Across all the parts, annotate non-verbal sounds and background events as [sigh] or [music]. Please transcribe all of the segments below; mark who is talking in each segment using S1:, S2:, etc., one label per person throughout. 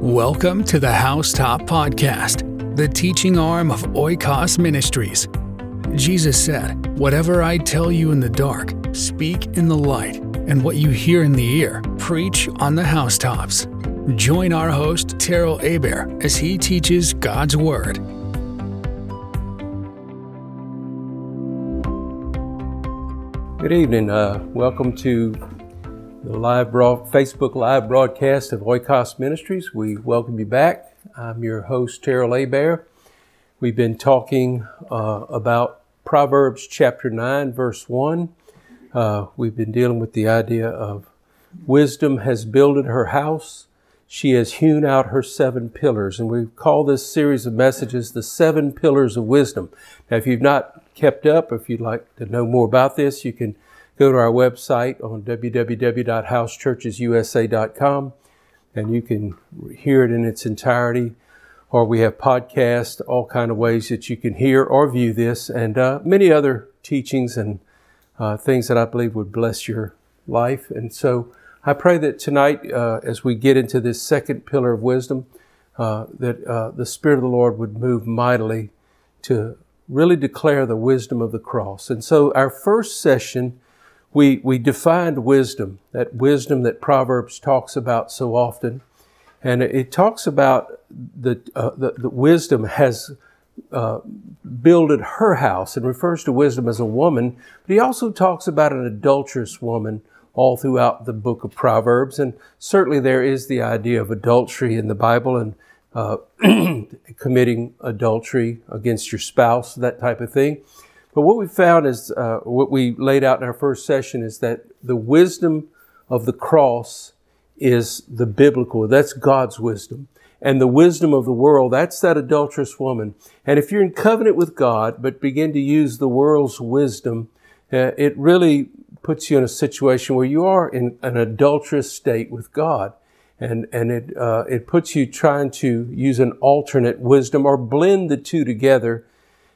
S1: Welcome to the Housetop Podcast, the teaching arm of Oikos Ministries. Jesus said, Whatever I tell you in the dark, speak in the light, and what you hear in the ear, preach on the housetops. Join our host, Terrell Aber, as he teaches God's Word.
S2: Good evening. Uh, welcome to the live broad, Facebook live broadcast of Oikos Ministries. We welcome you back. I'm your host, Terrell Abear. We've been talking uh, about Proverbs chapter 9, verse 1. Uh, we've been dealing with the idea of wisdom has builded her house. She has hewn out her seven pillars. And we call this series of messages the seven pillars of wisdom. Now, if you've not kept up, if you'd like to know more about this, you can go to our website on www.housechurchesusa.com and you can hear it in its entirety. Or we have podcasts all kind of ways that you can hear or view this and uh, many other teachings and uh, things that i believe would bless your life. And so i pray that tonight uh, as we get into this second pillar of wisdom uh, that uh, the spirit of the lord would move mightily to really declare the wisdom of the cross. And so our first session we, we defined wisdom, that wisdom that Proverbs talks about so often. And it talks about the, uh, the, the, wisdom has uh, builded her house and refers to wisdom as a woman, but he also talks about an adulterous woman all throughout the book of Proverbs. And certainly there is the idea of adultery in the Bible and uh, [clears throat] committing adultery against your spouse, that type of thing. But what we found is, uh, what we laid out in our first session is that the wisdom of the cross is the biblical, that's God's wisdom. And the wisdom of the world, that's that adulterous woman. And if you're in covenant with God, but begin to use the world's wisdom, uh, it really puts you in a situation where you are in an adulterous state with God. And, and it, uh, it puts you trying to use an alternate wisdom or blend the two together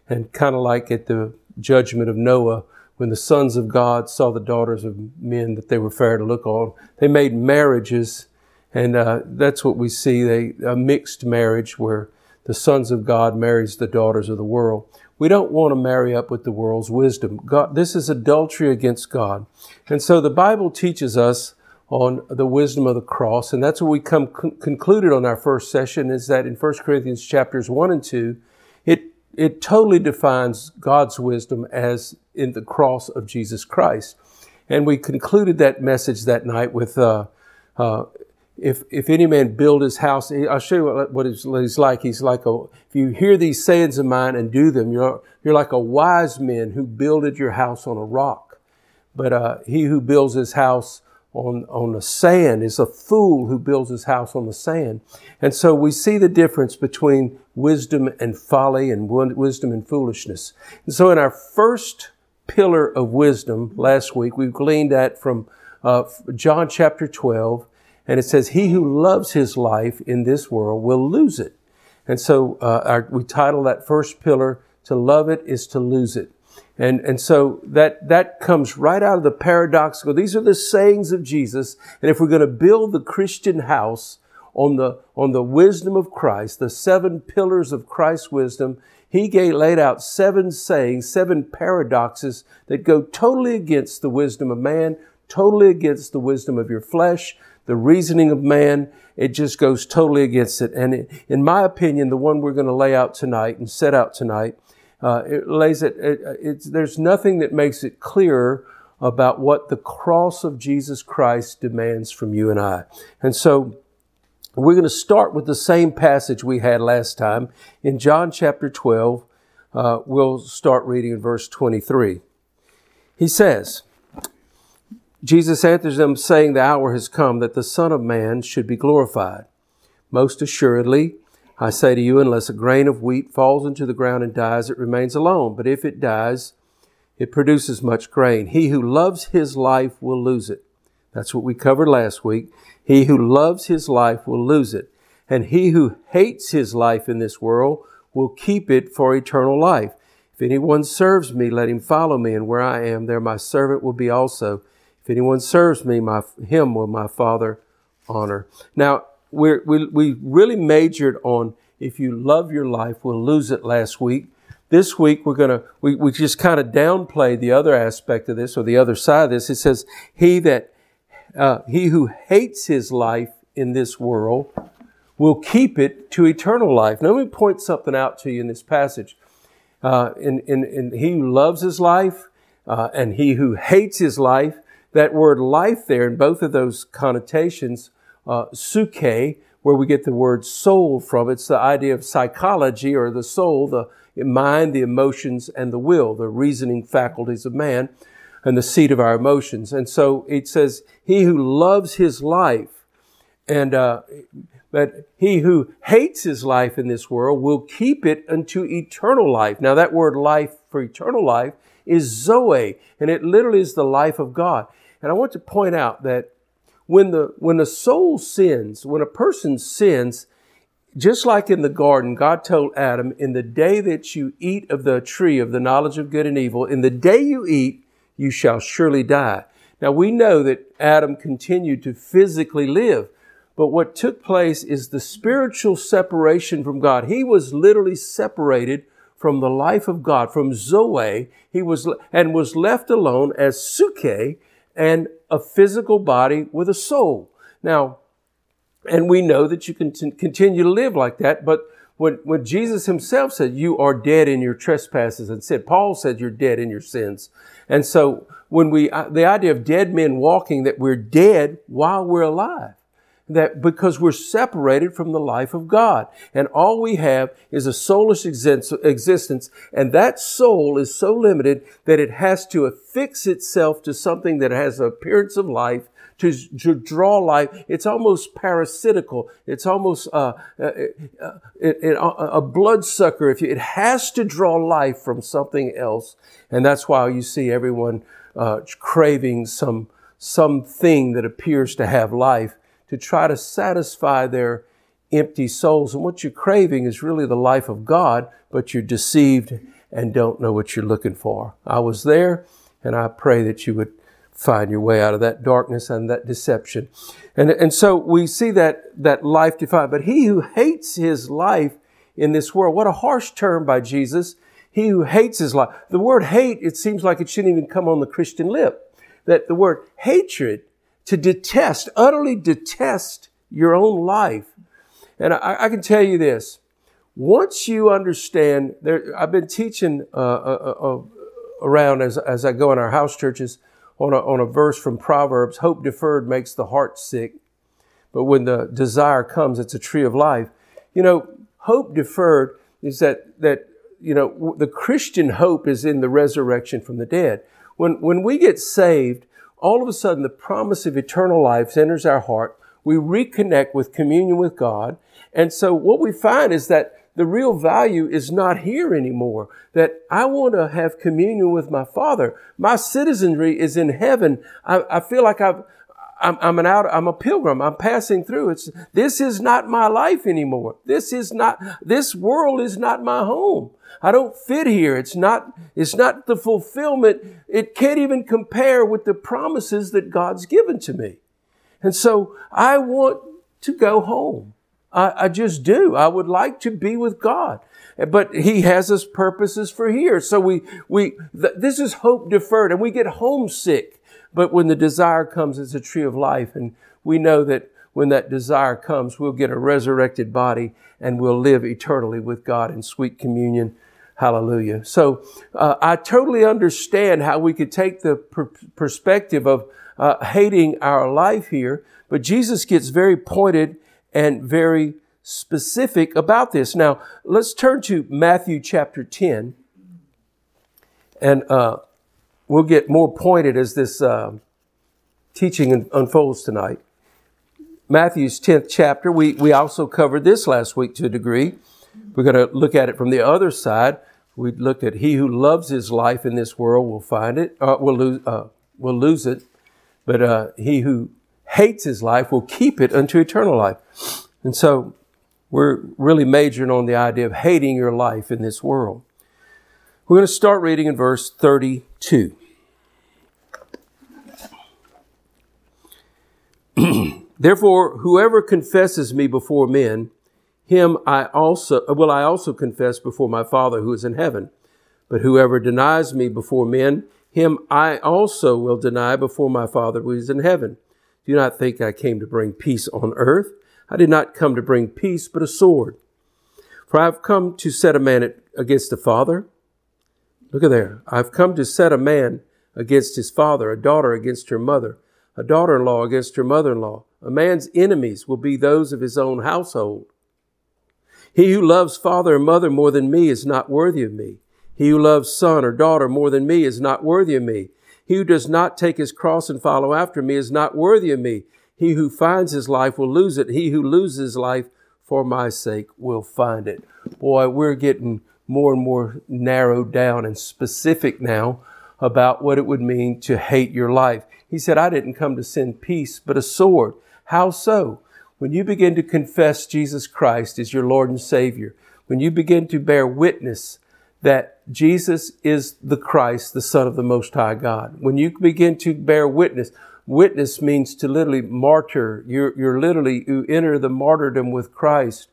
S2: and kind of like at the judgment of Noah, when the sons of God saw the daughters of men that they were fair to look on, they made marriages, and uh, that's what we see they, a mixed marriage where the sons of God marries the daughters of the world. We don't want to marry up with the world's wisdom. God, this is adultery against God. And so the Bible teaches us on the wisdom of the cross, and that's what we come con- concluded on our first session is that in 1 Corinthians chapters 1 and 2, it totally defines God's wisdom as in the cross of Jesus Christ. And we concluded that message that night with, uh, uh, if, if any man build his house, I'll show you what, what he's like. He's like a, if you hear these sayings of mine and do them, you're, you're like a wise man who builded your house on a rock. But, uh, he who builds his house on, on the sand is a fool who builds his house on the sand. And so we see the difference between wisdom and folly and wisdom and foolishness. And so in our first pillar of wisdom last week, we gleaned that from uh, John chapter 12, and it says, He who loves his life in this world will lose it. And so uh, our, we title that first pillar, To Love It is to Lose It. And, and so that, that comes right out of the paradoxical. These are the sayings of Jesus. And if we're going to build the Christian house on the, on the wisdom of Christ, the seven pillars of Christ's wisdom, he gave, laid out seven sayings, seven paradoxes that go totally against the wisdom of man, totally against the wisdom of your flesh, the reasoning of man. It just goes totally against it. And in my opinion, the one we're going to lay out tonight and set out tonight uh, it lays it, it there's nothing that makes it clearer about what the cross of Jesus Christ demands from you and I. And so we're going to start with the same passage we had last time in John chapter 12. Uh, we'll start reading in verse 23. He says, Jesus answers them, saying, The hour has come that the Son of Man should be glorified. Most assuredly, I say to you, unless a grain of wheat falls into the ground and dies, it remains alone. But if it dies, it produces much grain. He who loves his life will lose it. That's what we covered last week. He who loves his life will lose it. And he who hates his life in this world will keep it for eternal life. If anyone serves me, let him follow me, and where I am, there my servant will be also. If anyone serves me, my, him will my Father honor. Now, we we really majored on if you love your life, we'll lose it last week. This week we're gonna we, we just kind of downplay the other aspect of this or the other side of this. It says, He that uh, he who hates his life in this world will keep it to eternal life. Now let me point something out to you in this passage. Uh, in, in, in he who loves his life uh, and he who hates his life, that word life there in both of those connotations, uh, psuche, where we get the word soul from, it's the idea of psychology or the soul, the mind, the emotions, and the will, the reasoning faculties of man and the seat of our emotions. And so it says, he who loves his life and, uh, but he who hates his life in this world will keep it unto eternal life. Now that word life for eternal life is Zoe, and it literally is the life of God. And I want to point out that when the, when a soul sins, when a person sins, just like in the garden, God told Adam, in the day that you eat of the tree of the knowledge of good and evil, in the day you eat, you shall surely die. Now we know that Adam continued to physically live, but what took place is the spiritual separation from God. He was literally separated from the life of God, from Zoe. He was, and was left alone as Psuche and a physical body with a soul. Now, and we know that you can t- continue to live like that, but when, when Jesus himself said, you are dead in your trespasses and said, Paul said you're dead in your sins. And so when we, uh, the idea of dead men walking, that we're dead while we're alive that because we're separated from the life of God. And all we have is a soulless existence. And that soul is so limited that it has to affix itself to something that has an appearance of life to, to draw life. It's almost parasitical. It's almost uh, uh, uh, a bloodsucker. If you, it has to draw life from something else, and that's why you see everyone uh, craving some something that appears to have life to try to satisfy their empty souls. And what you're craving is really the life of God, but you're deceived and don't know what you're looking for. I was there, and I pray that you would find your way out of that darkness and that deception. And, and so we see that, that life defined. But he who hates his life in this world, what a harsh term by Jesus. He who hates his life. The word hate, it seems like it shouldn't even come on the Christian lip. That the word hatred, to detest, utterly detest your own life. And I, I can tell you this. Once you understand, there, I've been teaching uh, uh, uh, around as, as I go in our house churches on a, on a verse from Proverbs hope deferred makes the heart sick, but when the desire comes, it's a tree of life. You know, hope deferred is that, that you know, the Christian hope is in the resurrection from the dead. When, when we get saved, all of a sudden the promise of eternal life enters our heart. We reconnect with communion with God. And so what we find is that the real value is not here anymore. That I want to have communion with my Father. My citizenry is in heaven. I, I feel like I've, I'm, I'm, an out, I'm a pilgrim. I'm passing through. It's, this is not my life anymore. This is not, this world is not my home. I don't fit here. It's not, it's not the fulfillment. It can't even compare with the promises that God's given to me. And so I want to go home. I, I just do. I would like to be with God. But He has His purposes for here. So we, we, th- this is hope deferred and we get homesick. But when the desire comes, it's a tree of life. And we know that when that desire comes, we'll get a resurrected body and we'll live eternally with God in sweet communion. Hallelujah. So uh, I totally understand how we could take the per- perspective of uh, hating our life here, but Jesus gets very pointed and very specific about this. Now, let's turn to Matthew chapter 10, and uh, we'll get more pointed as this uh, teaching unfolds tonight. Matthew's 10th chapter, we, we also covered this last week to a degree. We're going to look at it from the other side. We looked at he who loves his life in this world will find it, uh, will, lose, uh, will lose it, but uh, he who hates his life will keep it unto eternal life. And so we're really majoring on the idea of hating your life in this world. We're going to start reading in verse 32. [clears throat] Therefore, whoever confesses me before men, him I also will I also confess before my Father who is in heaven. But whoever denies me before men, him I also will deny before my Father who is in heaven. Do not think I came to bring peace on earth. I did not come to bring peace, but a sword. For I have come to set a man against the father. Look at there. I've come to set a man against his father, a daughter against her mother, a daughter in law against her mother in law. A man's enemies will be those of his own household. He who loves father and mother more than me is not worthy of me. He who loves son or daughter more than me is not worthy of me. He who does not take his cross and follow after me is not worthy of me. He who finds his life will lose it. He who loses his life for my sake will find it. Boy, we're getting more and more narrowed down and specific now about what it would mean to hate your life. He said, I didn't come to send peace, but a sword. How so? When you begin to confess Jesus Christ as your Lord and Savior, when you begin to bear witness that Jesus is the Christ, the Son of the Most High God, when you begin to bear witness, witness means to literally martyr. You're, you're literally, you enter the martyrdom with Christ.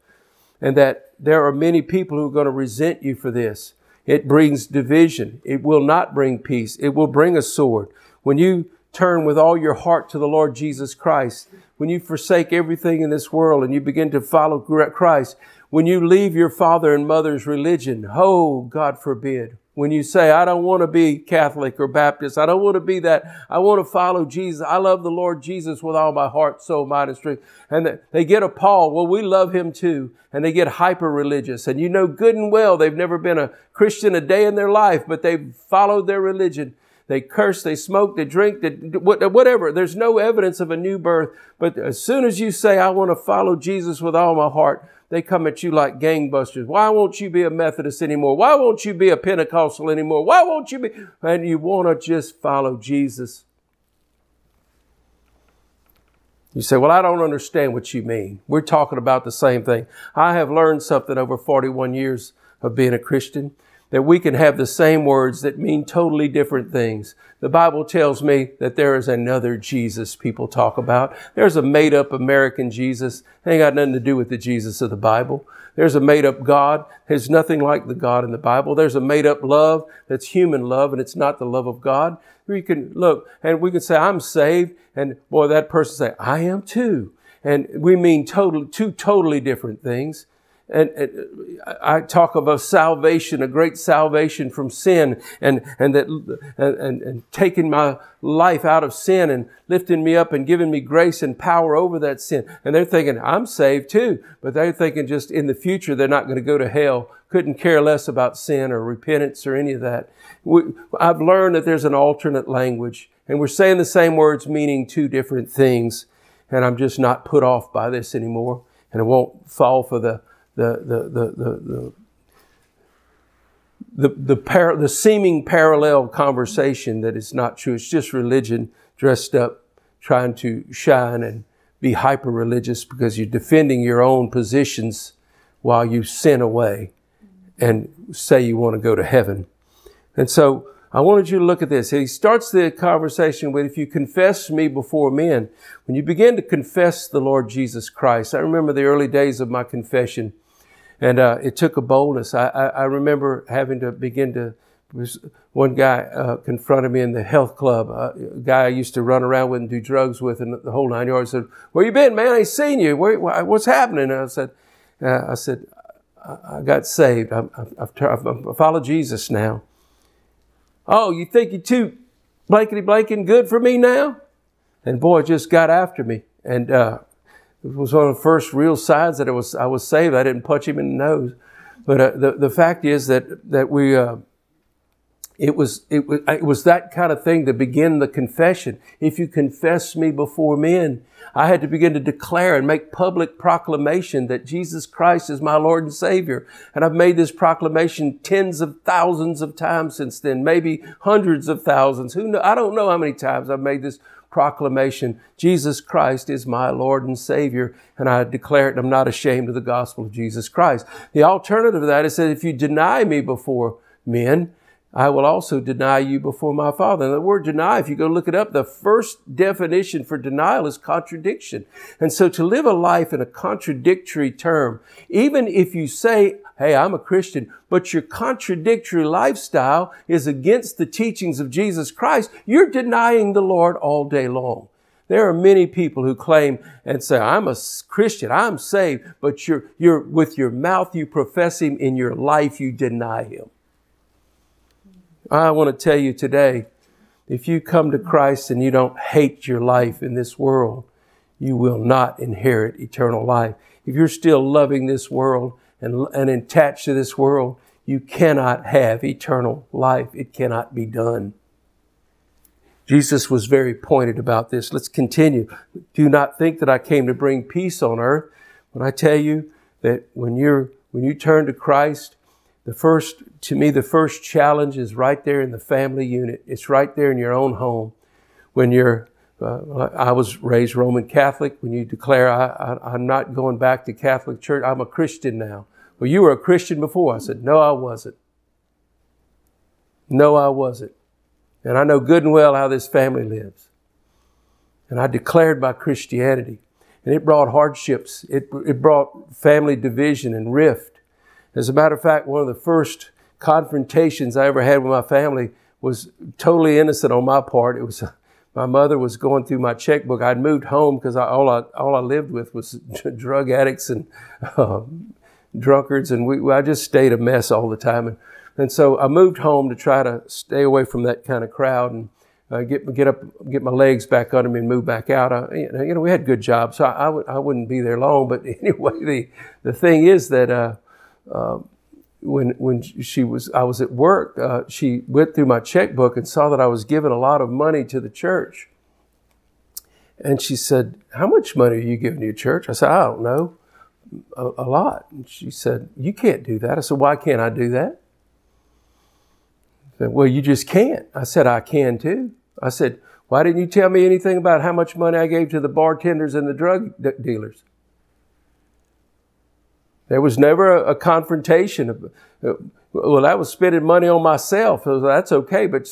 S2: And that there are many people who are going to resent you for this. It brings division. It will not bring peace. It will bring a sword. When you turn with all your heart to the Lord Jesus Christ, when you forsake everything in this world and you begin to follow Christ, when you leave your father and mother's religion, oh, God forbid, when you say, I don't want to be Catholic or Baptist, I don't want to be that, I want to follow Jesus, I love the Lord Jesus with all my heart, soul, mind, and strength. And they get appalled, well, we love him too. And they get hyper religious. And you know good and well they've never been a Christian a day in their life, but they've followed their religion. They curse, they smoke, they drink, they, whatever. There's no evidence of a new birth. But as soon as you say, I want to follow Jesus with all my heart, they come at you like gangbusters. Why won't you be a Methodist anymore? Why won't you be a Pentecostal anymore? Why won't you be? And you want to just follow Jesus. You say, Well, I don't understand what you mean. We're talking about the same thing. I have learned something over 41 years of being a Christian that we can have the same words that mean totally different things. The Bible tells me that there is another Jesus people talk about. There's a made up American Jesus. It ain't got nothing to do with the Jesus of the Bible. There's a made up God. There's nothing like the God in the Bible. There's a made up love that's human love and it's not the love of God. We can look and we can say, I'm saved. And boy, that person say, I am too. And we mean totally, two totally different things and, and, I talk of a salvation, a great salvation from sin, and and that and, and taking my life out of sin and lifting me up and giving me grace and power over that sin. And they're thinking I'm saved too, but they're thinking just in the future they're not going to go to hell. Couldn't care less about sin or repentance or any of that. We, I've learned that there's an alternate language, and we're saying the same words meaning two different things. And I'm just not put off by this anymore, and I won't fall for the the the the the, the the, par- the seeming parallel conversation that is not true. It's just religion dressed up, trying to shine and be hyper religious because you're defending your own positions while you sin away and say you want to go to heaven. And so I wanted you to look at this. He starts the conversation with, if you confess me before men, when you begin to confess the Lord Jesus Christ, I remember the early days of my confession and uh, it took a boldness. I, I, I, remember having to begin to. One guy uh, confronted me in the health club. Uh, a guy I used to run around with and do drugs with, and the whole nine yards. Said, "Where you been, man? I ain't seen you. Where, what's happening?" And I said, uh, "I said I got saved. I've followed Jesus now." Oh, you think you're too blankety blanking good for me now? And boy, just got after me. And uh, it was one of the first real signs that it was I was saved. I didn't punch him in the nose, but uh, the the fact is that that we uh, it was it was it was that kind of thing to begin the confession. If you confess me before men, I had to begin to declare and make public proclamation that Jesus Christ is my Lord and Savior. And I've made this proclamation tens of thousands of times since then, maybe hundreds of thousands. Who know? I don't know how many times I've made this proclamation Jesus Christ is my Lord and Savior, and I declare it, and I'm not ashamed of the gospel of Jesus Christ. The alternative to that is that if you deny me before men, I will also deny you before my Father. And the word deny, if you go look it up, the first definition for denial is contradiction. And so to live a life in a contradictory term, even if you say, Hey, I'm a Christian, but your contradictory lifestyle is against the teachings of Jesus Christ, you're denying the Lord all day long. There are many people who claim and say, I'm a Christian, I'm saved, but you're, you're, with your mouth you profess Him, in your life you deny Him. I want to tell you today, if you come to Christ and you don't hate your life in this world, you will not inherit eternal life. If you're still loving this world and, and attached to this world, you cannot have eternal life. It cannot be done. Jesus was very pointed about this. Let's continue. Do not think that I came to bring peace on earth. When I tell you that when you're, when you turn to Christ, the first, to me, the first challenge is right there in the family unit. It's right there in your own home. When you're, uh, I was raised Roman Catholic. When you declare, I, I, I'm not going back to Catholic church, I'm a Christian now. Well, you were a Christian before. I said, no, I wasn't. No, I wasn't. And I know good and well how this family lives. And I declared my Christianity. And it brought hardships. It, it brought family division and rift. As a matter of fact, one of the first confrontations I ever had with my family was totally innocent on my part. It was [laughs] my mother was going through my checkbook. I'd moved home because all I all I lived with was [laughs] drug addicts and uh, [laughs] drunkards, and we, I just stayed a mess all the time. And and so I moved home to try to stay away from that kind of crowd and uh, get get up, get my legs back under me and move back out. I, you know, we had good jobs, so I I, w- I wouldn't be there long. But anyway, the the thing is that uh, uh, when when she was I was at work, uh, she went through my checkbook and saw that I was giving a lot of money to the church. And she said, "How much money are you giving to your church?" I said, "I don't know, a, a lot." And she said, "You can't do that." I said, "Why can't I do that?" said, Well, you just can't. I said, I can too. I said, Why didn't you tell me anything about how much money I gave to the bartenders and the drug dealers? There was never a, a confrontation. Of, uh, well, that was spending money on myself. So that's okay, but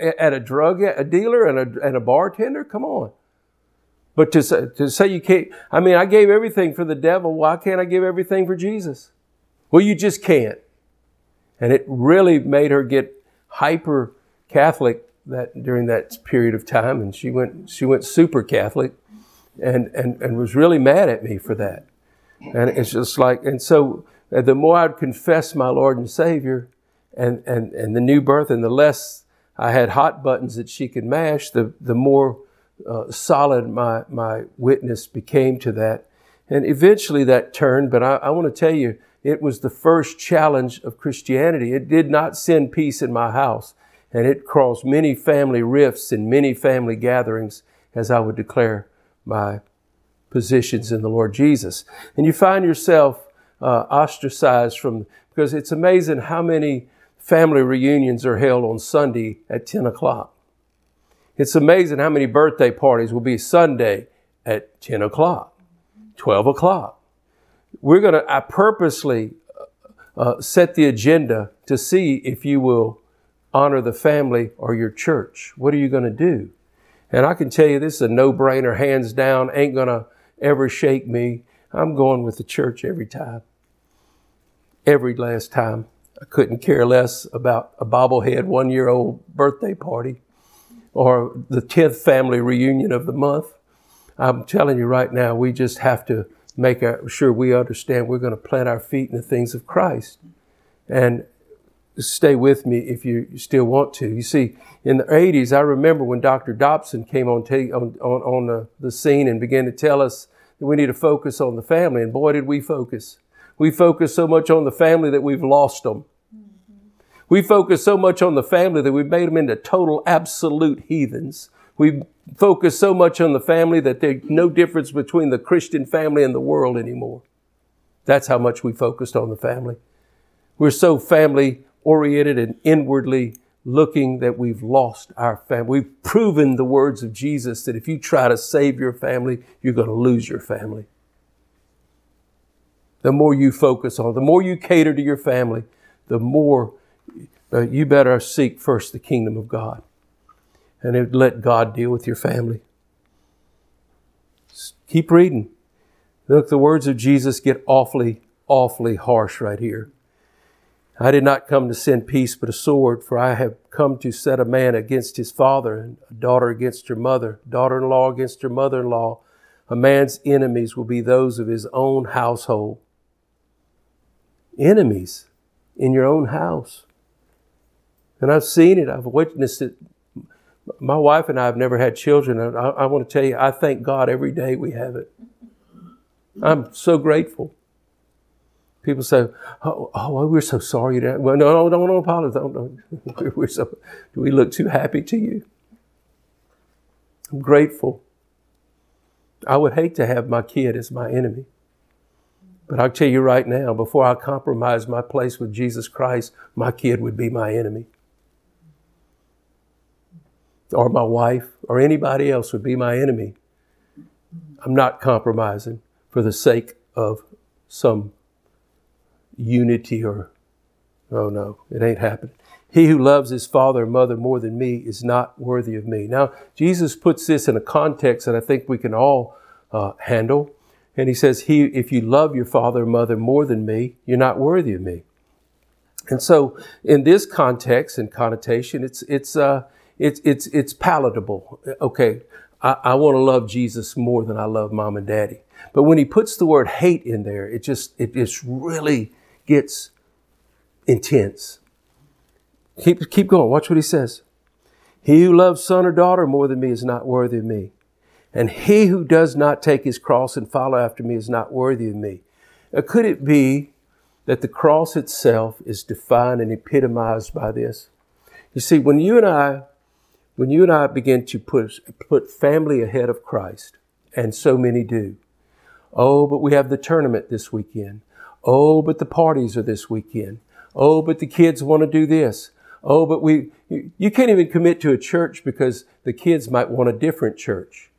S2: at a drug a dealer and a, and a bartender, come on. But to say, to say you can't, I mean, I gave everything for the devil. Why can't I give everything for Jesus? Well, you just can't. And it really made her get hyper Catholic that during that period of time, and she went she went super Catholic, and and and was really mad at me for that. And it's just like, and so uh, the more I'd confess my Lord and Savior, and and and the new birth, and the less I had hot buttons that she could mash, the the more uh, solid my my witness became to that. And eventually that turned, but I, I want to tell you, it was the first challenge of Christianity. It did not send peace in my house, and it caused many family rifts and many family gatherings as I would declare my positions in the Lord Jesus. And you find yourself uh, ostracized from, because it's amazing how many family reunions are held on Sunday at 10 o'clock. It's amazing how many birthday parties will be Sunday at 10 o'clock, 12 o'clock we're going to, I purposely uh, uh, set the agenda to see if you will honor the family or your church. What are you going to do? And I can tell you this is a no brainer, hands down, ain't going to ever shake me. I'm going with the church every time. Every last time. I couldn't care less about a bobblehead one year old birthday party or the 10th family reunion of the month. I'm telling you right now, we just have to make sure we understand we're going to plant our feet in the things of Christ. And stay with me if you still want to. You see, in the 80s, I remember when Dr. Dobson came on, on, on, on the, the scene and began to tell us that we need to focus on the family. And boy, did we focus. We focus so much on the family that we've lost them. We focus so much on the family that we've made them into total absolute heathens. We focus so much on the family that there's no difference between the Christian family and the world anymore. That's how much we focused on the family. We're so family oriented and inwardly looking that we've lost our family. We've proven the words of Jesus that if you try to save your family, you're going to lose your family. The more you focus on, the more you cater to your family, the more uh, you better seek first the kingdom of God and let God deal with your family. Just keep reading. Look, the words of Jesus get awfully, awfully harsh right here. I did not come to send peace but a sword, for I have come to set a man against his father, and a daughter against her mother, daughter in law against her mother in law. A man's enemies will be those of his own household. Enemies in your own house. And I've seen it, I've witnessed it. My wife and I have never had children. I, I want to tell you, I thank God every day we have it. I'm so grateful. People say, oh, "Oh, oh we're so sorry." To, well, no, no, don't, apologize. Don't. [laughs] We're so. Do we look too happy to you? I'm grateful. I would hate to have my kid as my enemy. But I'll tell you right now, before I compromise my place with Jesus Christ, my kid would be my enemy. Or my wife, or anybody else would be my enemy. I'm not compromising for the sake of some unity or, oh no, it ain't happening. He who loves his father or mother more than me is not worthy of me. Now, Jesus puts this in a context that I think we can all uh, handle. And he says, he, if you love your father or mother more than me, you're not worthy of me. And so, in this context and connotation, it's, it's, uh, it's, it's, it's palatable. Okay, I, I want to love Jesus more than I love mom and daddy. But when he puts the word hate in there, it just, it just really gets intense. Keep, keep going. Watch what he says. He who loves son or daughter more than me is not worthy of me. And he who does not take his cross and follow after me is not worthy of me. Now, could it be that the cross itself is defined and epitomized by this? You see, when you and I, when you and I begin to put, put family ahead of Christ, and so many do, oh, but we have the tournament this weekend. Oh, but the parties are this weekend. Oh, but the kids want to do this. Oh, but we, you can't even commit to a church because the kids might want a different church.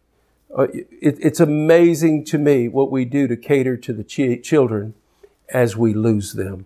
S2: Uh, it's amazing to me what we do to cater to the children as we lose them.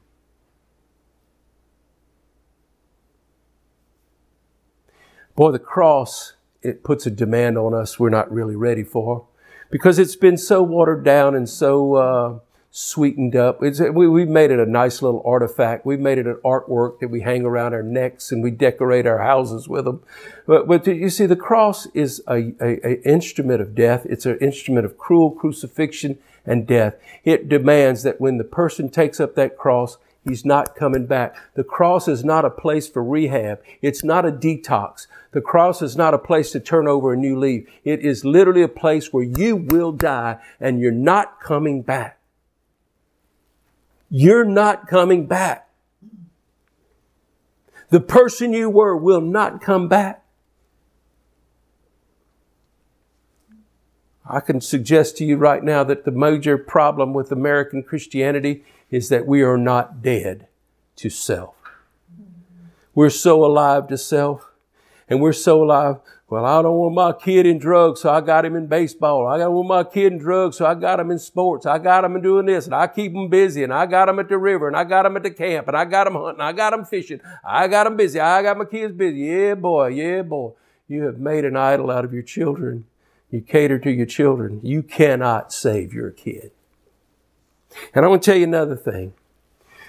S2: Boy, the cross, it puts a demand on us we're not really ready for because it's been so watered down and so uh, sweetened up. It's, we, we've made it a nice little artifact. We've made it an artwork that we hang around our necks and we decorate our houses with them. But, but you see, the cross is a, a, a instrument of death. It's an instrument of cruel crucifixion and death. It demands that when the person takes up that cross, He's not coming back. The cross is not a place for rehab. It's not a detox. The cross is not a place to turn over a new leaf. It is literally a place where you will die and you're not coming back. You're not coming back. The person you were will not come back. I can suggest to you right now that the major problem with American Christianity is that we are not dead to self. We're so alive to self, and we're so alive well, I don't want my kid in drugs, so I got him in baseball. I don't want my kid in drugs, so I got him in sports. I got him in doing this, and I keep him busy, and I got him at the river, and I got him at the camp, and I got him hunting, I got him fishing. I got him busy. I got my kids busy. Yeah, boy. Yeah, boy. You have made an idol out of your children. You cater to your children. You cannot save your kid. And I want to tell you another thing.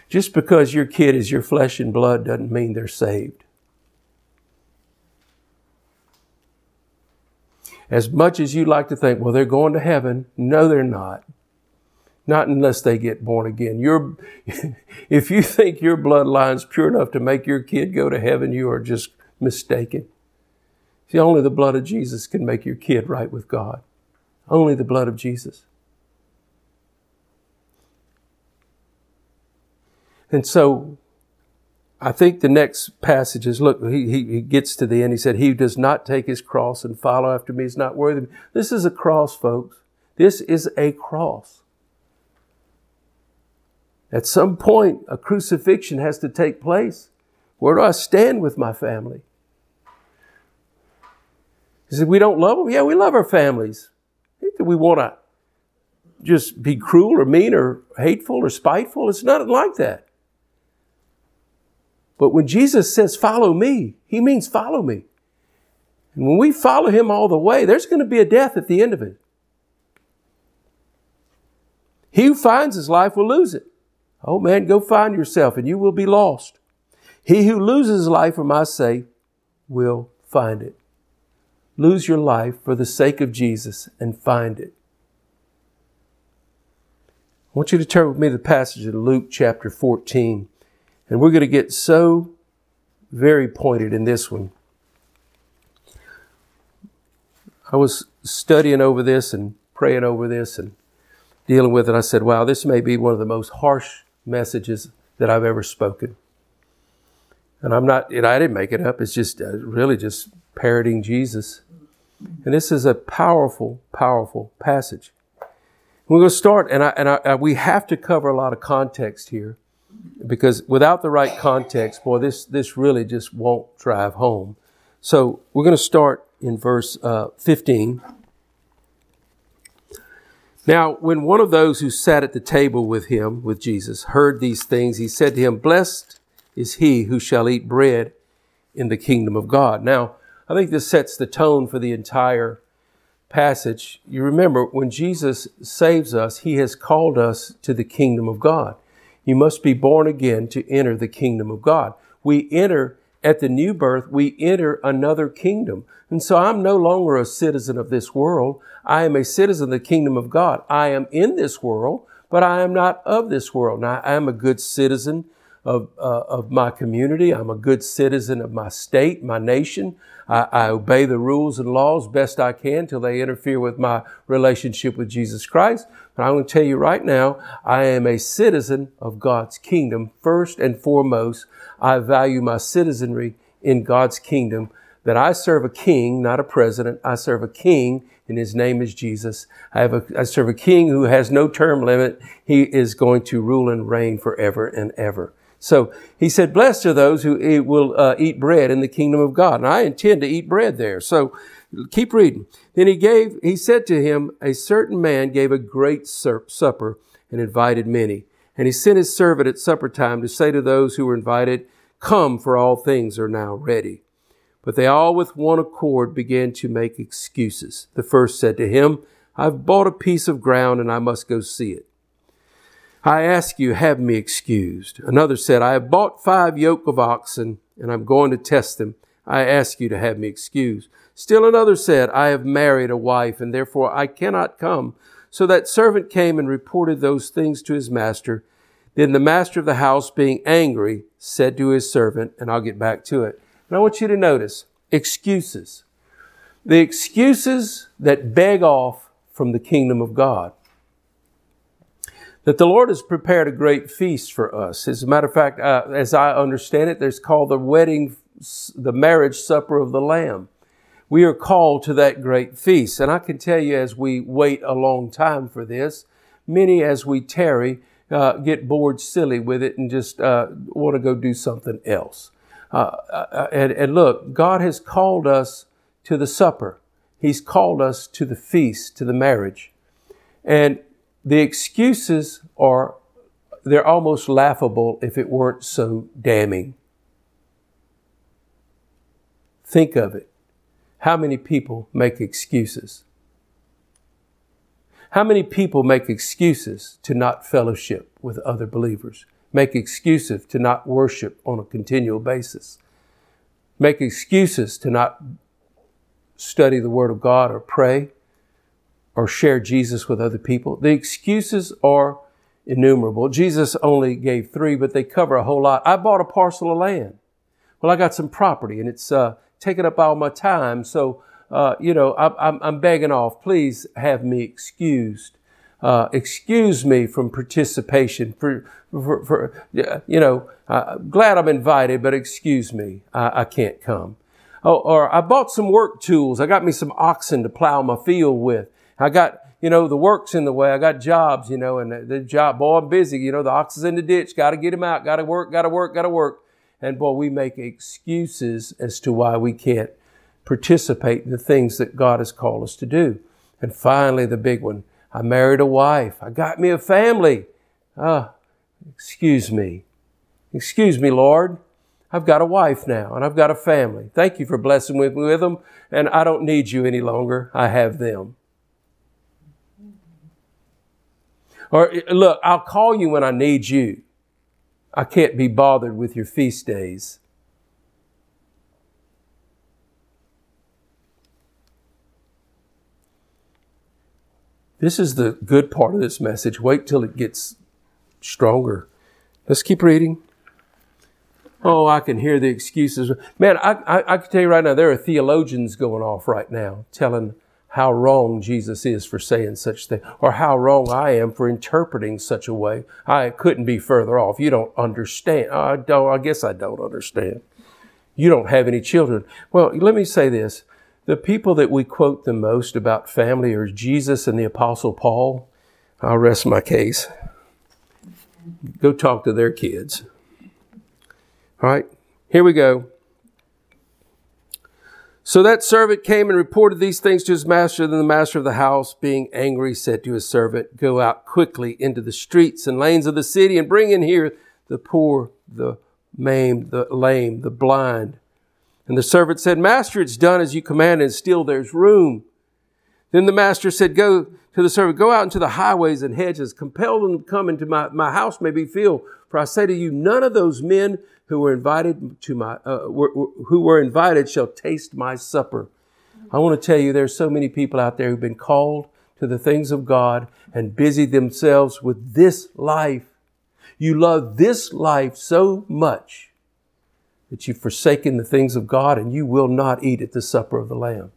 S2: Just because your kid is your flesh and blood doesn't mean they're saved. As much as you like to think, well, they're going to heaven, no, they're not. Not unless they get born again. [laughs] If you think your bloodline's pure enough to make your kid go to heaven, you are just mistaken. See, only the blood of Jesus can make your kid right with God. Only the blood of Jesus. And so I think the next passage is look, he, he, he, gets to the end. He said, He does not take his cross and follow after me is not worthy. This is a cross, folks. This is a cross. At some point, a crucifixion has to take place. Where do I stand with my family? He said, We don't love them? Yeah, we love our families. Do we want to just be cruel or mean or hateful or spiteful? It's not like that. But when Jesus says, follow me, he means follow me. And when we follow him all the way, there's going to be a death at the end of it. He who finds his life will lose it. Oh man, go find yourself and you will be lost. He who loses his life for my sake will find it. Lose your life for the sake of Jesus and find it. I want you to turn with me to the passage in Luke chapter 14. And we're going to get so very pointed in this one. I was studying over this and praying over this and dealing with it. I said, wow, this may be one of the most harsh messages that I've ever spoken. And I'm not, and I didn't make it up. It's just uh, really just parroting Jesus. And this is a powerful, powerful passage. We're going to start, and, I, and I, we have to cover a lot of context here because without the right context, boy, this, this really just won't drive home. So we're going to start in verse uh, 15. Now, when one of those who sat at the table with him, with Jesus, heard these things, he said to him, Blessed is he who shall eat bread in the kingdom of God. Now, I think this sets the tone for the entire passage. You remember, when Jesus saves us, he has called us to the kingdom of God. You must be born again to enter the kingdom of God. We enter at the new birth, we enter another kingdom. And so I'm no longer a citizen of this world. I am a citizen of the kingdom of God. I am in this world, but I am not of this world. Now, I am a good citizen of, uh, of my community. I'm a good citizen of my state, my nation. I, I obey the rules and laws best I can till they interfere with my relationship with Jesus Christ. But I'm going to tell you right now, I am a citizen of God's kingdom first and foremost. I value my citizenry in God's kingdom that I serve a king, not a president. I serve a king and his name is Jesus. I have a, I serve a king who has no term limit. He is going to rule and reign forever and ever. So he said, blessed are those who will uh, eat bread in the kingdom of God. And I intend to eat bread there. So keep reading. Then he gave, he said to him, a certain man gave a great supper and invited many. And he sent his servant at supper time to say to those who were invited, Come, for all things are now ready. But they all with one accord began to make excuses. The first said to him, I've bought a piece of ground and I must go see it. I ask you, have me excused. Another said, I have bought five yoke of oxen and I'm going to test them. I ask you to have me excused. Still another said, I have married a wife and therefore I cannot come. So that servant came and reported those things to his master. Then the master of the house, being angry, said to his servant, and I'll get back to it. And I want you to notice excuses. The excuses that beg off from the kingdom of God. That the Lord has prepared a great feast for us. As a matter of fact, uh, as I understand it, there's called the wedding, the marriage supper of the Lamb we are called to that great feast. And I can tell you, as we wait a long time for this, many as we tarry uh, get bored silly with it and just uh, want to go do something else. Uh, uh, and, and look, God has called us to the supper. He's called us to the feast, to the marriage. And the excuses are, they're almost laughable if it weren't so damning. Think of it. How many people make excuses? How many people make excuses to not fellowship with other believers? Make excuses to not worship on a continual basis? Make excuses to not study the Word of God or pray or share Jesus with other people? The excuses are innumerable. Jesus only gave three, but they cover a whole lot. I bought a parcel of land. Well, I got some property and it's, uh, taking up all my time. So, uh, you know, I, I'm, I'm begging off. Please have me excused. Uh, excuse me from participation for, for, for you know, uh, glad I'm invited, but excuse me. I, I can't come. Oh, or I bought some work tools. I got me some oxen to plow my field with. I got, you know, the work's in the way. I got jobs, you know, and the, job, boy, I'm busy. You know, the ox is in the ditch. Got to get him out. Got to work, got to work, got to work. And boy, we make excuses as to why we can't participate in the things that God has called us to do. And finally, the big one I married a wife. I got me a family. Ah, excuse me. Excuse me, Lord. I've got a wife now and I've got a family. Thank you for blessing me with them. And I don't need you any longer. I have them. Or look, I'll call you when I need you. I can't be bothered with your feast days. This is the good part of this message. Wait till it gets stronger. Let's keep reading. Oh, I can hear the excuses. Man, I, I, I, can tell you right now, there are theologians going off right now telling how wrong Jesus is for saying such thing, or how wrong I am for interpreting such a way. I couldn't be further off. You don't understand. I don't, I guess I don't understand. You don't have any children. Well, let me say this. The people that we quote the most about family are Jesus and the apostle Paul. I'll rest my case. Go talk to their kids. All right, here we go. So that servant came and reported these things to his master. Then the master of the house, being angry, said to his servant, Go out quickly into the streets and lanes of the city and bring in here the poor, the maimed, the lame, the blind. And the servant said, Master, it's done as you commanded, and still there's room. Then the master said, Go to the servant, go out into the highways and hedges, compel them to come into my, my house may be filled. For I say to you, none of those men who were invited to my, uh, were, who were invited shall taste my supper. I want to tell you, there's so many people out there who've been called to the things of God and busy themselves with this life. You love this life so much that you've forsaken the things of God and you will not eat at the supper of the Lamb.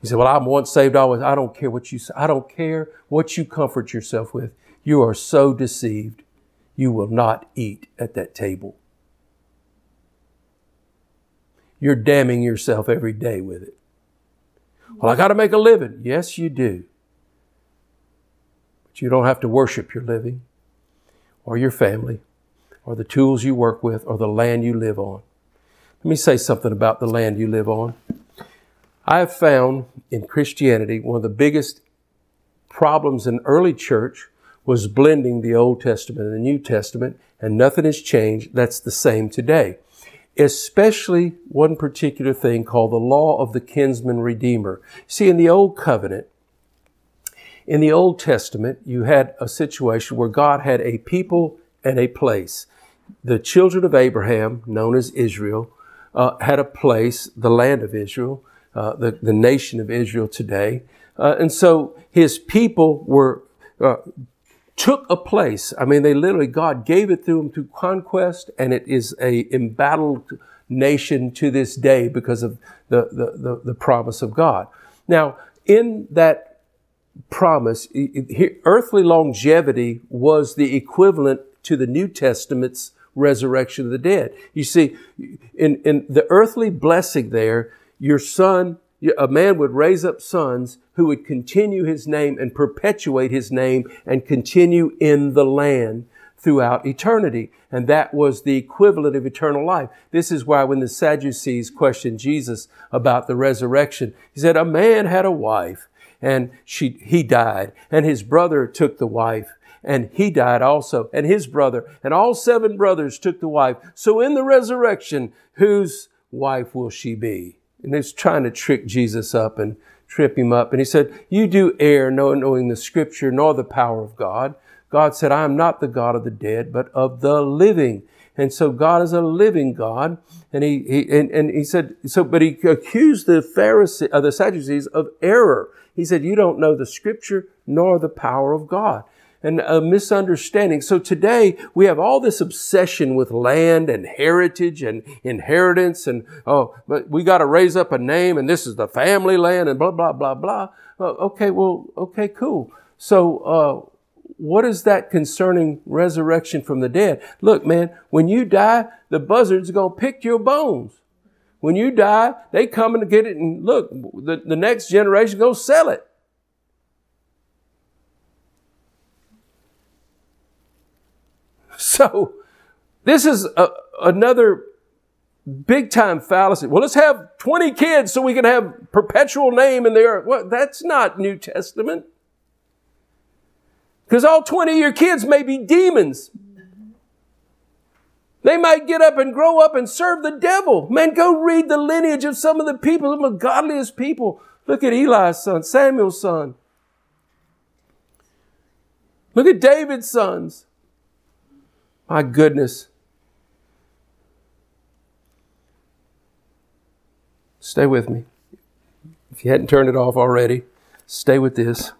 S2: You say, well, I'm once saved, always. I don't care what you say. I don't care what you comfort yourself with. You are so deceived. You will not eat at that table. You're damning yourself every day with it. Well, I got to make a living. Yes, you do. But you don't have to worship your living or your family or the tools you work with or the land you live on. Let me say something about the land you live on. I have found in Christianity one of the biggest problems in early church was blending the Old Testament and the New Testament, and nothing has changed. That's the same today especially one particular thing called the law of the kinsman redeemer. See, in the Old Covenant, in the Old Testament, you had a situation where God had a people and a place. The children of Abraham, known as Israel, uh, had a place, the land of Israel, uh, the, the nation of Israel today. Uh, and so his people were uh, took a place. I mean, they literally, God gave it to them through conquest, and it is a embattled nation to this day because of the, the, the, the promise of God. Now, in that promise, earthly longevity was the equivalent to the New Testament's resurrection of the dead. You see, in, in the earthly blessing there, your son a man would raise up sons who would continue his name and perpetuate his name and continue in the land throughout eternity. And that was the equivalent of eternal life. This is why when the Sadducees questioned Jesus about the resurrection, he said, a man had a wife and she, he died and his brother took the wife and he died also and his brother and all seven brothers took the wife. So in the resurrection, whose wife will she be? and he's trying to trick Jesus up and trip him up. And he said, You do err, knowing the scripture nor the power of God. God said, I am not the God of the dead, but of the living. And so God is a living God. And he, he and, and he said, so, but he accused the Pharisees, uh, the Sadducees of error. He said, you don't know the scripture nor the power of God and a misunderstanding. So today we have all this obsession with land and heritage and inheritance and, oh, but we got to raise up a name and this is the family land and blah, blah, blah, blah. Well, okay, well, okay, cool. So, uh, what is that concerning resurrection from the dead? Look, man, when you die, the buzzards going to pick your bones. When you die, they come and get it and look, the, the next generation go sell it. [laughs] So this is a, another big time fallacy. Well, let's have 20 kids so we can have perpetual name in the earth. Well, that's not New Testament. Because all 20 of your kids may be demons. They might get up and grow up and serve the devil. Man, go read the lineage of some of the people, some of the godliest people. Look at Eli's son, Samuel's son. Look at David's sons. My goodness. Stay with me. If you hadn't turned it off already, stay with this.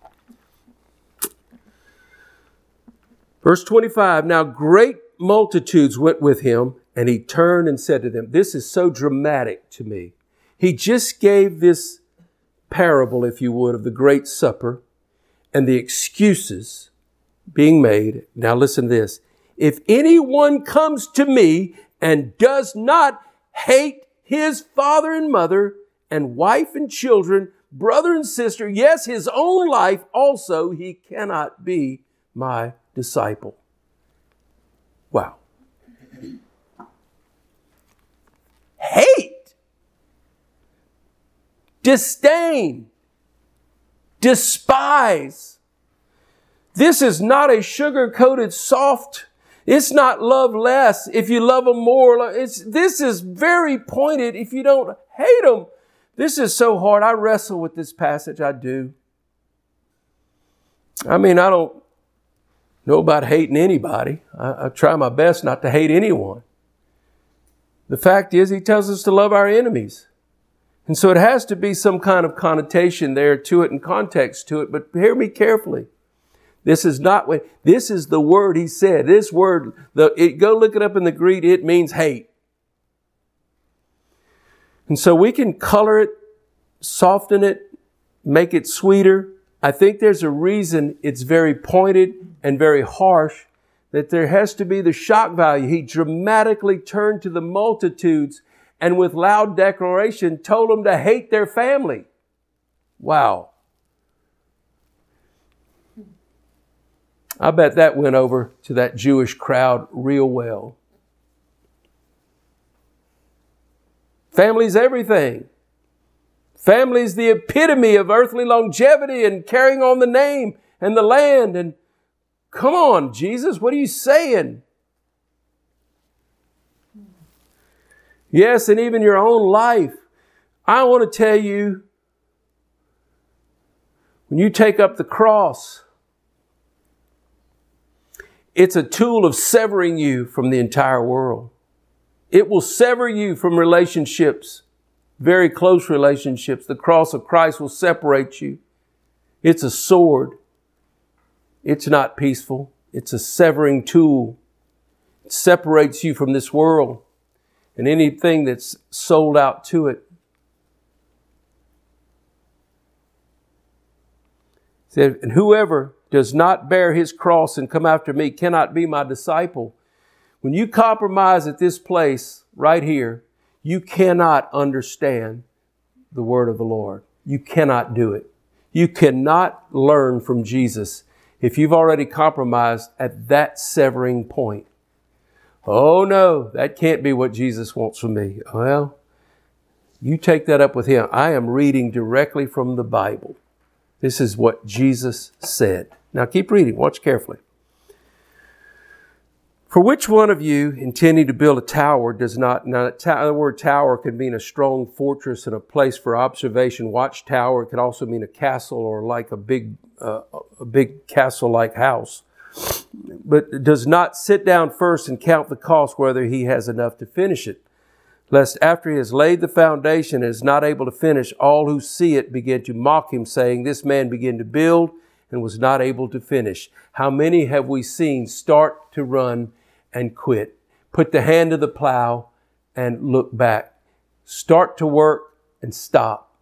S2: Verse 25 Now great multitudes went with him, and he turned and said to them, This is so dramatic to me. He just gave this parable, if you would, of the Great Supper and the excuses being made. Now listen to this. If anyone comes to me and does not hate his father and mother and wife and children, brother and sister, yes, his own life also, he cannot be my disciple. Wow. Hate, disdain, despise. This is not a sugar coated soft. It's not love less if you love them more. It's, this is very pointed if you don't hate them. This is so hard. I wrestle with this passage. I do. I mean, I don't know about hating anybody. I, I try my best not to hate anyone. The fact is, he tells us to love our enemies. And so it has to be some kind of connotation there to it and context to it, but hear me carefully. This is not what, this is the word he said. This word, the, it, go look it up in the Greek, it means hate. And so we can color it, soften it, make it sweeter. I think there's a reason it's very pointed and very harsh, that there has to be the shock value. He dramatically turned to the multitudes and with loud declaration told them to hate their family. Wow. I bet that went over to that Jewish crowd real well. Family's everything. Family's the epitome of earthly longevity and carrying on the name and the land and Come on, Jesus, what are you saying? Yes, and even your own life. I want to tell you when you take up the cross, it's a tool of severing you from the entire world. It will sever you from relationships, very close relationships. The cross of Christ will separate you. It's a sword. It's not peaceful. It's a severing tool. It separates you from this world and anything that's sold out to it. and whoever does not bear his cross and come after me cannot be my disciple. When you compromise at this place right here, you cannot understand the word of the Lord. You cannot do it. You cannot learn from Jesus if you've already compromised at that severing point. Oh no, that can't be what Jesus wants from me. Well, you take that up with him. I am reading directly from the Bible. This is what Jesus said. Now keep reading. Watch carefully. For which one of you intending to build a tower does not, now the word tower can mean a strong fortress and a place for observation, watchtower. It could also mean a castle or like a big, uh, a big castle-like house. But does not sit down first and count the cost whether he has enough to finish it. Lest after he has laid the foundation and is not able to finish, all who see it begin to mock him, saying, This man began to build and was not able to finish. How many have we seen start to run and quit. Put the hand to the plow and look back. Start to work and stop.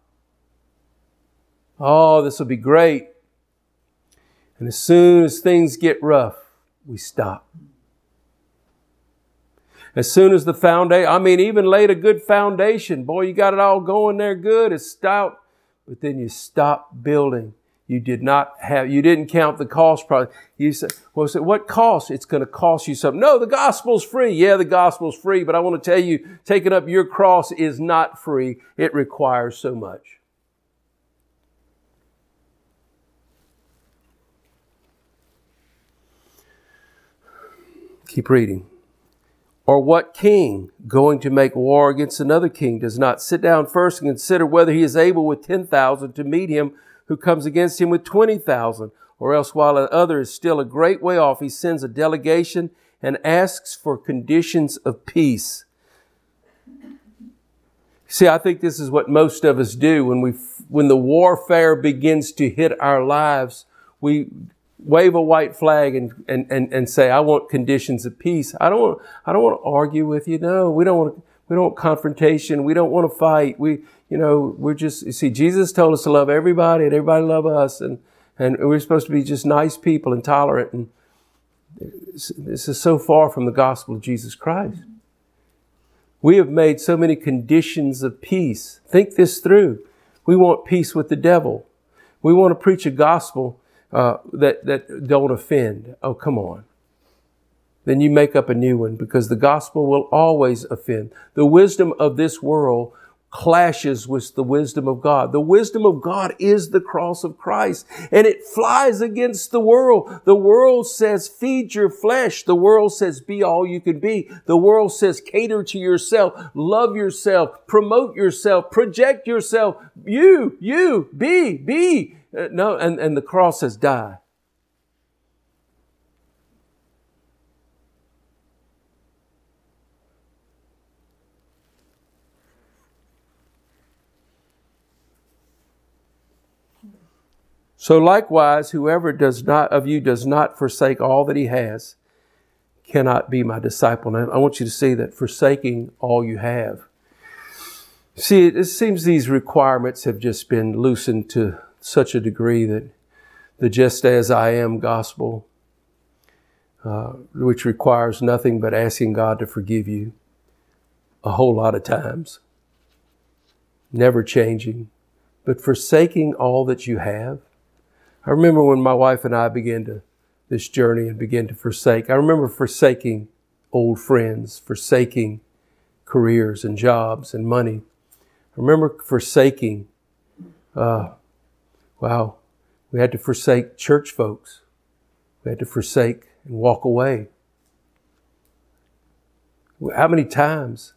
S2: Oh, this will be great. And as soon as things get rough, we stop. As soon as the foundation, I mean, even laid a good foundation, boy, you got it all going there good, it's stout, but then you stop building you did not have, you didn't count the cost. Probably you said, well, so what cost? It's going to cost you something. No, the gospel's free. Yeah, the gospel's free, but I want to tell you, taking up your cross is not free. It requires so much. Keep reading. Or what king going to make war against another king does not sit down first and consider whether he is able with 10,000 to meet him who comes against him with 20,000? Or else while the other is still a great way off, he sends a delegation and asks for conditions of peace. See, I think this is what most of us do when we, when the warfare begins to hit our lives. We wave a white flag and, and, and, and say, I want conditions of peace. I don't want, I don't want to argue with you. No, we don't want, we don't want confrontation. We don't want to fight. We, you know, we're just, you see, Jesus told us to love everybody and everybody love us. And, and we're supposed to be just nice people and tolerant. And this is so far from the gospel of Jesus Christ. We have made so many conditions of peace. Think this through. We want peace with the devil. We want to preach a gospel uh, that, that don't offend. Oh, come on. Then you make up a new one because the gospel will always offend. The wisdom of this world clashes with the wisdom of God. The wisdom of God is the cross of Christ and it flies against the world. The world says feed your flesh. The world says be all you can be. The world says cater to yourself, love yourself, promote yourself, project yourself. You, you, be, be. Uh, no, and, and the cross says, die. So likewise, whoever does not of you does not forsake all that he has, cannot be my disciple. Now, I want you to see that forsaking all you have. See, it seems these requirements have just been loosened to such a degree that the just as I am gospel, uh, which requires nothing but asking God to forgive you a whole lot of times, never changing, but forsaking all that you have. I remember when my wife and I began to this journey and began to forsake. I remember forsaking old friends, forsaking careers and jobs and money. I remember forsaking uh, Wow. We had to forsake church folks. We had to forsake and walk away. How many times?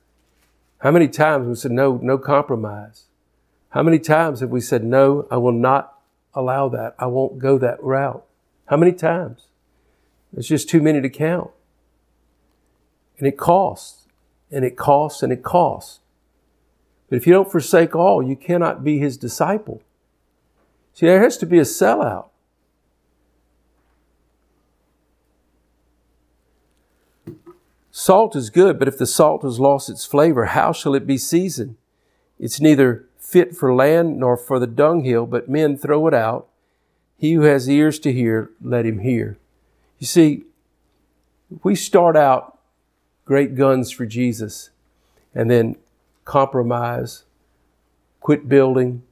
S2: How many times we said, no, no compromise? How many times have we said, no, I will not allow that. I won't go that route. How many times? It's just too many to count. And it costs, and it costs, and it costs. But if you don't forsake all, you cannot be his disciple. See, there has to be a sellout. Salt is good, but if the salt has lost its flavor, how shall it be seasoned? It's neither fit for land nor for the dunghill, but men throw it out. He who has ears to hear, let him hear. You see, we start out great guns for Jesus and then compromise, quit building,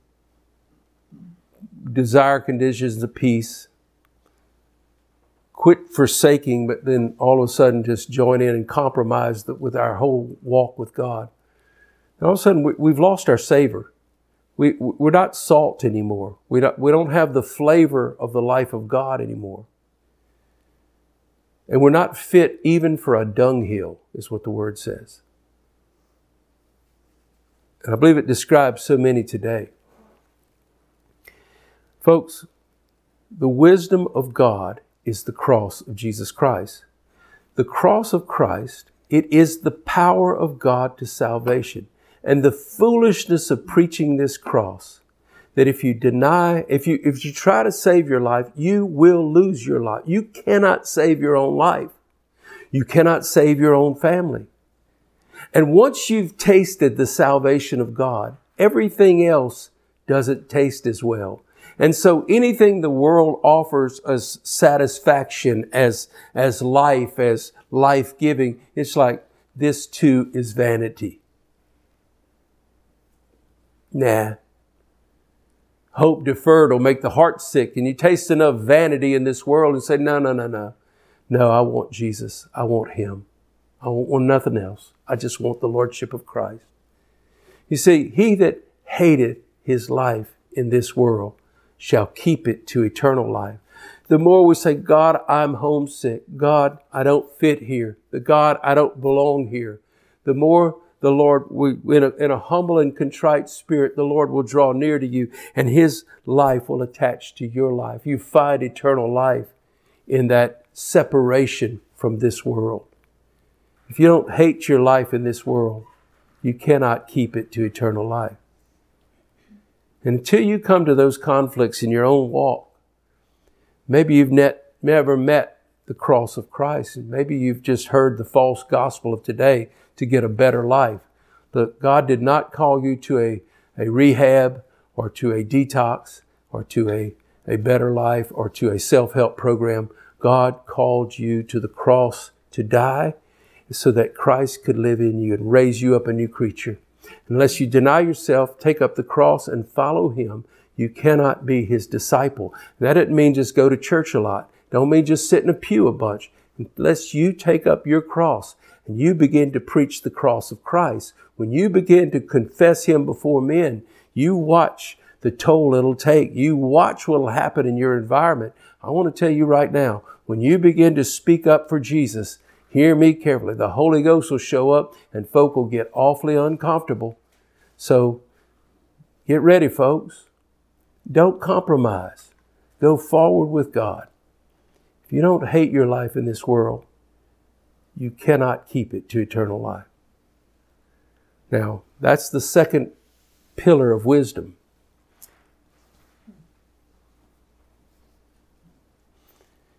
S2: desire conditions of peace, quit forsaking, but then all of a sudden just join in and compromise with our whole walk with God. And all of a sudden we, have lost our savor. We, we're not salt anymore. We don't, we don't have the flavor of the life of God anymore. And we're not fit even for a dunghill, is what the word says. And I believe it describes so many today. Folks, the wisdom of God is the cross of Jesus Christ. The cross of Christ, it is the power of God to salvation. And the foolishness of preaching this cross, that if you deny, if you, if you try to save your life, you will lose your life. You cannot save your own life. You cannot save your own family. And once you've tasted the salvation of God, everything else doesn't taste as well. And so anything the world offers as satisfaction, as, as life, as life giving, it's like this too is vanity. Nah. Hope deferred will make the heart sick. And you taste enough vanity in this world and say, no, no, no, no. No, I want Jesus. I want Him. I want nothing else. I just want the Lordship of Christ. You see, he that hated his life in this world shall keep it to eternal life. the more we say, God, I'm homesick. God, I don't fit here. The God, I don't belong here. The more the Lord, we, in, a, in a humble and contrite spirit, the Lord will draw near to you and His life will attach to your life. You find eternal life in that separation from this world. If you don't hate your life in this world, you cannot keep it to eternal life. And until you come to those conflicts in your own walk, maybe you've net, never met the cross of Christ, and maybe you've just heard the false gospel of today to get a better life. But God did not call you to a, a rehab or to a detox or to a, a better life or to a self help program. God called you to the cross to die so that Christ could live in you and raise you up a new creature. Unless you deny yourself, take up the cross and follow Him, you cannot be His disciple. That doesn't mean just go to church a lot. Don't mean just sit in a pew a bunch. Unless you take up your cross and you begin to preach the cross of Christ, when you begin to confess Him before men, you watch the toll it'll take. You watch what will happen in your environment. I want to tell you right now, when you begin to speak up for Jesus, hear me carefully. The Holy Ghost will show up and folk will get awfully uncomfortable. So get ready, folks. Don't compromise. Go forward with God. If you don't hate your life in this world, you cannot keep it to eternal life. Now, that's the second pillar of wisdom.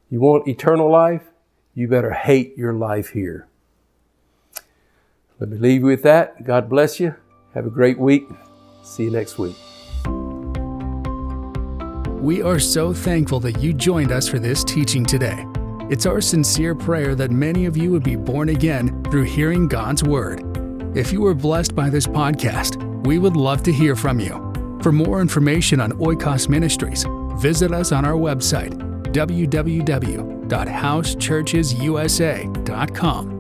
S2: You want eternal life? You better hate your life here. Let me leave you with that. God bless you. Have a great week. See you next week.
S1: We are so thankful that you joined us for this teaching today. It's our sincere prayer that many of you would be born again through hearing God's Word. If you were blessed by this podcast, we would love to hear from you. For more information on Oikos Ministries, visit us on our website, www.housechurchesusa.com.